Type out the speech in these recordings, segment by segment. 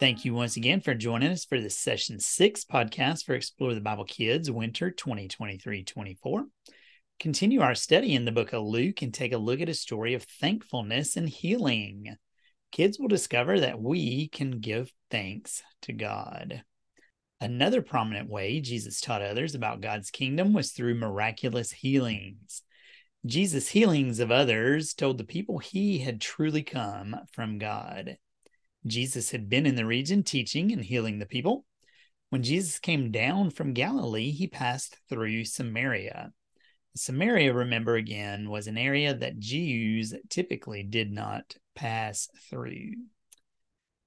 Thank you once again for joining us for this session six podcast for Explore the Bible Kids Winter 2023 24. Continue our study in the book of Luke and take a look at a story of thankfulness and healing. Kids will discover that we can give thanks to God. Another prominent way Jesus taught others about God's kingdom was through miraculous healings. Jesus' healings of others told the people he had truly come from God. Jesus had been in the region teaching and healing the people. When Jesus came down from Galilee, he passed through Samaria. Samaria, remember again, was an area that Jews typically did not pass through.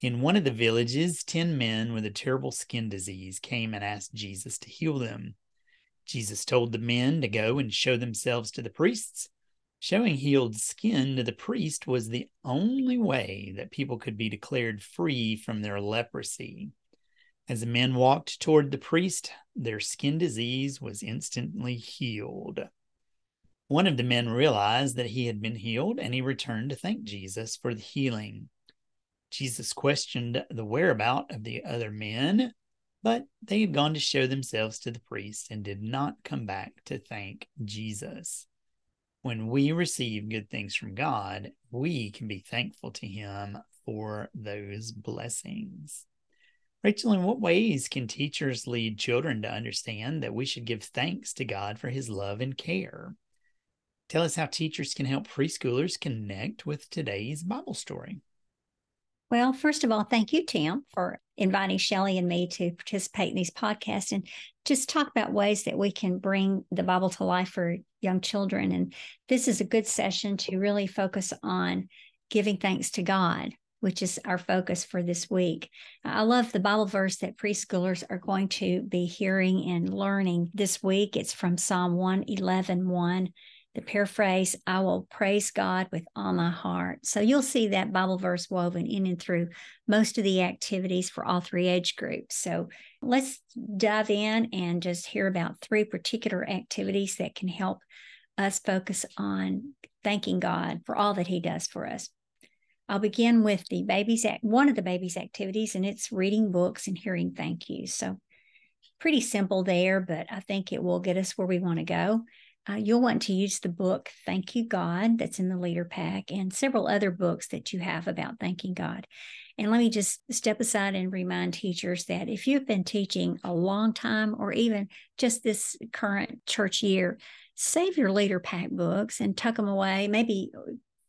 In one of the villages, 10 men with a terrible skin disease came and asked Jesus to heal them. Jesus told the men to go and show themselves to the priests. Showing healed skin to the priest was the only way that people could be declared free from their leprosy. As the men walked toward the priest, their skin disease was instantly healed. One of the men realized that he had been healed and he returned to thank Jesus for the healing. Jesus questioned the whereabout of the other men, but they had gone to show themselves to the priest and did not come back to thank Jesus when we receive good things from God, we can be thankful to Him for those blessings. Rachel, in what ways can teachers lead children to understand that we should give thanks to God for His love and care? Tell us how teachers can help preschoolers connect with today's Bible story. Well, first of all, thank you, Tim, for inviting Shelly and me to participate in these podcasts and just talk about ways that we can bring the Bible to life for young children. And this is a good session to really focus on giving thanks to God, which is our focus for this week. I love the Bible verse that preschoolers are going to be hearing and learning this week. It's from Psalm 111 1 the paraphrase, I will praise God with all my heart. So you'll see that Bible verse woven in and through most of the activities for all three age groups. So let's dive in and just hear about three particular activities that can help us focus on thanking God for all that He does for us. I'll begin with the baby's act, one of the baby's activities, and it's reading books and hearing thank yous. So pretty simple there, but I think it will get us where we want to go uh, you'll want to use the book Thank You God that's in the leader pack and several other books that you have about thanking God. And let me just step aside and remind teachers that if you've been teaching a long time or even just this current church year, save your leader pack books and tuck them away. Maybe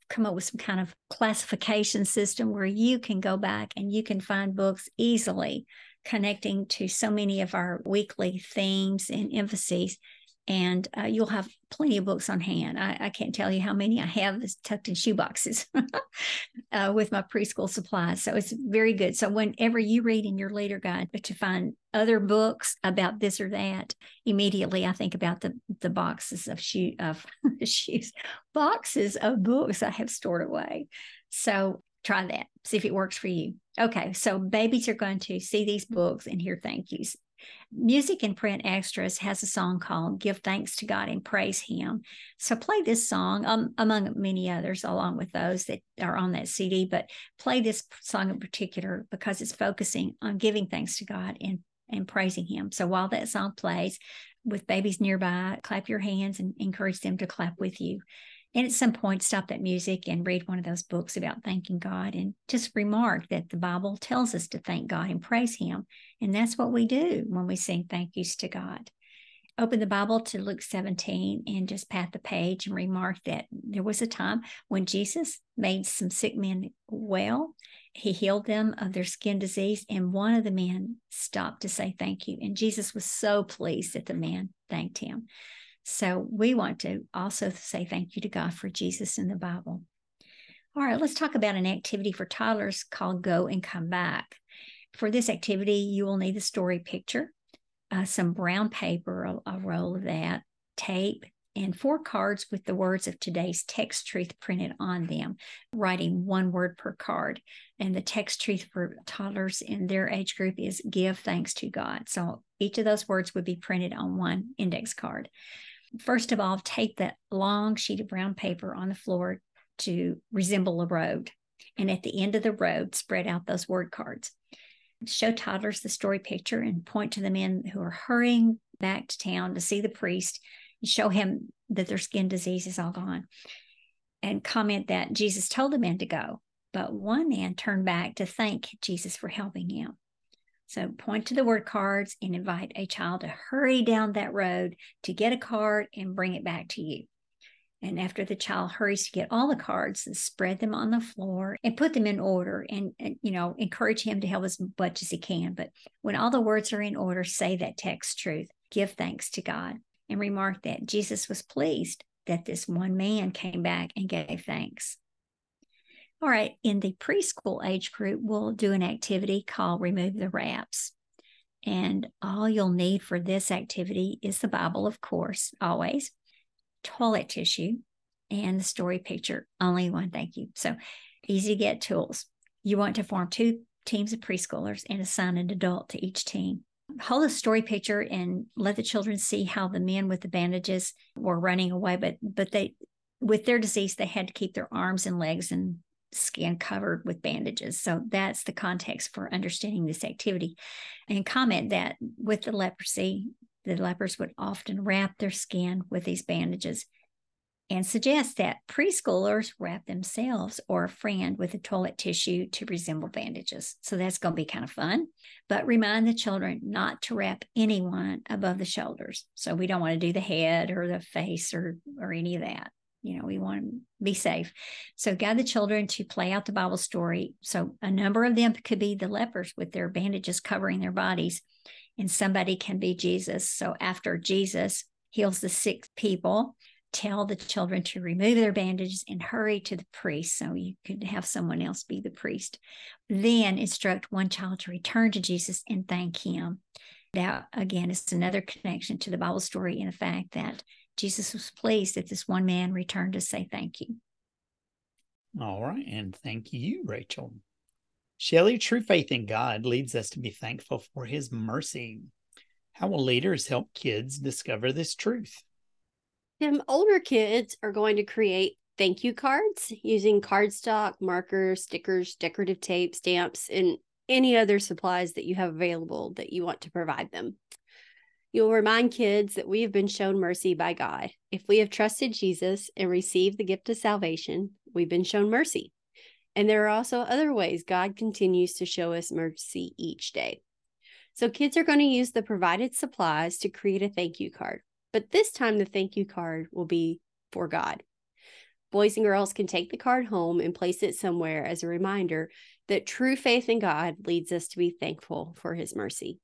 come up with some kind of classification system where you can go back and you can find books easily connecting to so many of our weekly themes and emphases and uh, you'll have plenty of books on hand. I, I, can't tell you how many I have tucked in shoe boxes uh, with my preschool supplies. So it's very good. So whenever you read in your leader guide to find other books about this or that, immediately I think about the the boxes of shoe of shoes, boxes of books I have stored away. So try that. See if it works for you. Okay, so babies are going to see these books and hear thank yous. Music and Print Extras has a song called Give Thanks to God and Praise Him. So play this song, um, among many others, along with those that are on that CD, but play this song in particular because it's focusing on giving thanks to God and, and praising Him. So while that song plays, with babies nearby, clap your hands and encourage them to clap with you. And at some point, stop that music and read one of those books about thanking God and just remark that the Bible tells us to thank God and praise Him. And that's what we do when we sing thank yous to God. Open the Bible to Luke 17 and just pat the page and remark that there was a time when Jesus made some sick men well. He healed them of their skin disease, and one of the men stopped to say thank you. And Jesus was so pleased that the man thanked him. So we want to also say thank you to God for Jesus in the Bible. All right, let's talk about an activity for toddlers called Go and Come Back. For this activity, you will need a story picture, uh, some brown paper, a, a roll of that, tape, and four cards with the words of today's text truth printed on them, writing one word per card. And the text truth for toddlers in their age group is give thanks to God. So each of those words would be printed on one index card. First of all, tape that long sheet of brown paper on the floor to resemble a road. And at the end of the road, spread out those word cards. show toddlers the story picture and point to the men who are hurrying back to town to see the priest and show him that their skin disease is all gone. And comment that Jesus told the men to go, but one man turned back to thank Jesus for helping him. So point to the word cards and invite a child to hurry down that road to get a card and bring it back to you. And after the child hurries to get all the cards, and spread them on the floor and put them in order and, and, you know, encourage him to help as much as he can. But when all the words are in order, say that text truth, give thanks to God, and remark that Jesus was pleased that this one man came back and gave thanks. All right, in the preschool age group, we'll do an activity called Remove the Wraps. And all you'll need for this activity is the Bible, of course, always, toilet tissue, and the story picture. Only one, thank you. So easy to get tools. You want to form two teams of preschoolers and assign an adult to each team. Hold a story picture and let the children see how the men with the bandages were running away, but but they with their disease they had to keep their arms and legs and skin covered with bandages. So that's the context for understanding this activity. And comment that with the leprosy, the lepers would often wrap their skin with these bandages and suggest that preschoolers wrap themselves or a friend with a toilet tissue to resemble bandages. So that's going to be kind of fun. But remind the children not to wrap anyone above the shoulders. So we don't want to do the head or the face or or any of that. You know, we want to be safe. So guide the children to play out the Bible story. So a number of them could be the lepers with their bandages covering their bodies and somebody can be Jesus. So after Jesus heals the sick people, tell the children to remove their bandages and hurry to the priest. So you could have someone else be the priest. Then instruct one child to return to Jesus and thank him. That again is another connection to the Bible story in the fact that Jesus was pleased that this one man returned to say thank you. All right. And thank you, Rachel. Shelley, true faith in God leads us to be thankful for his mercy. How will leaders help kids discover this truth? Tim, older kids are going to create thank you cards using cardstock, markers, stickers, decorative tape, stamps, and any other supplies that you have available that you want to provide them. You'll remind kids that we have been shown mercy by God. If we have trusted Jesus and received the gift of salvation, we've been shown mercy. And there are also other ways God continues to show us mercy each day. So kids are going to use the provided supplies to create a thank you card. But this time, the thank you card will be for God. Boys and girls can take the card home and place it somewhere as a reminder that true faith in God leads us to be thankful for his mercy.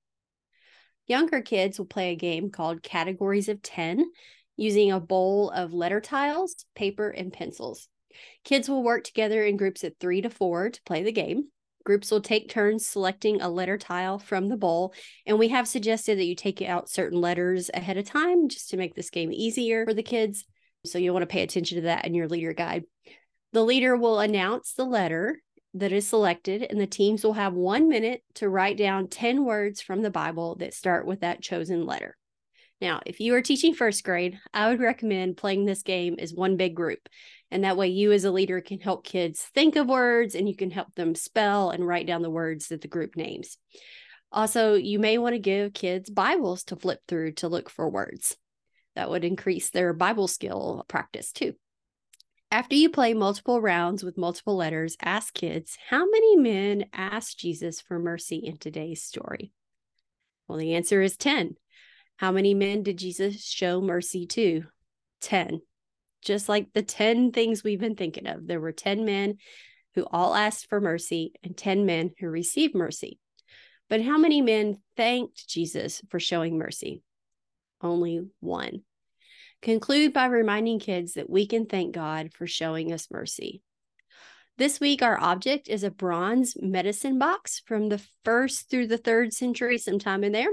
Younger kids will play a game called Categories of 10 using a bowl of letter tiles, paper, and pencils. Kids will work together in groups of three to four to play the game. Groups will take turns selecting a letter tile from the bowl, and we have suggested that you take out certain letters ahead of time just to make this game easier for the kids. So you'll want to pay attention to that in your leader guide. The leader will announce the letter that is selected, and the teams will have one minute to write down 10 words from the Bible that start with that chosen letter. Now, if you are teaching first grade, I would recommend playing this game as one big group. And that way, you as a leader can help kids think of words and you can help them spell and write down the words that the group names. Also, you may want to give kids Bibles to flip through to look for words. That would increase their Bible skill practice too. After you play multiple rounds with multiple letters, ask kids how many men asked Jesus for mercy in today's story? Well, the answer is 10. How many men did Jesus show mercy to? 10. Just like the 10 things we've been thinking of. There were 10 men who all asked for mercy and 10 men who received mercy. But how many men thanked Jesus for showing mercy? Only one. Conclude by reminding kids that we can thank God for showing us mercy. This week, our object is a bronze medicine box from the first through the third century, sometime in there.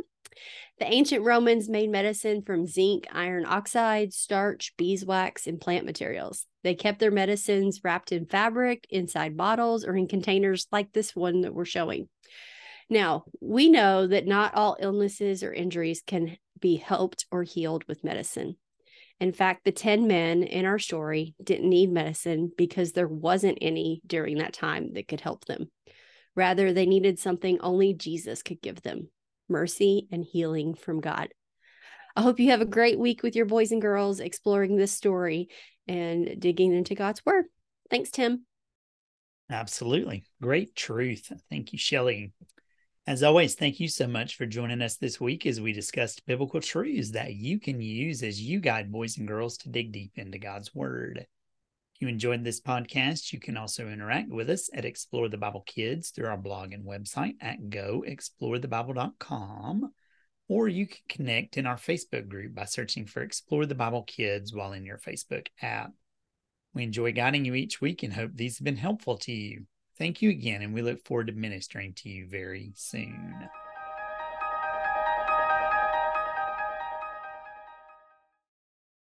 The ancient Romans made medicine from zinc, iron oxide, starch, beeswax, and plant materials. They kept their medicines wrapped in fabric, inside bottles, or in containers like this one that we're showing. Now, we know that not all illnesses or injuries can be helped or healed with medicine. In fact, the 10 men in our story didn't need medicine because there wasn't any during that time that could help them. Rather, they needed something only Jesus could give them mercy and healing from God. I hope you have a great week with your boys and girls exploring this story and digging into God's word. Thanks, Tim. Absolutely. Great truth. Thank you, Shelly. As always, thank you so much for joining us this week as we discussed biblical truths that you can use as you guide boys and girls to dig deep into God's Word. If you enjoyed this podcast, you can also interact with us at Explore the Bible Kids through our blog and website at goexplorethebible.com, or you can connect in our Facebook group by searching for Explore the Bible Kids while in your Facebook app. We enjoy guiding you each week and hope these have been helpful to you. Thank you again, and we look forward to ministering to you very soon.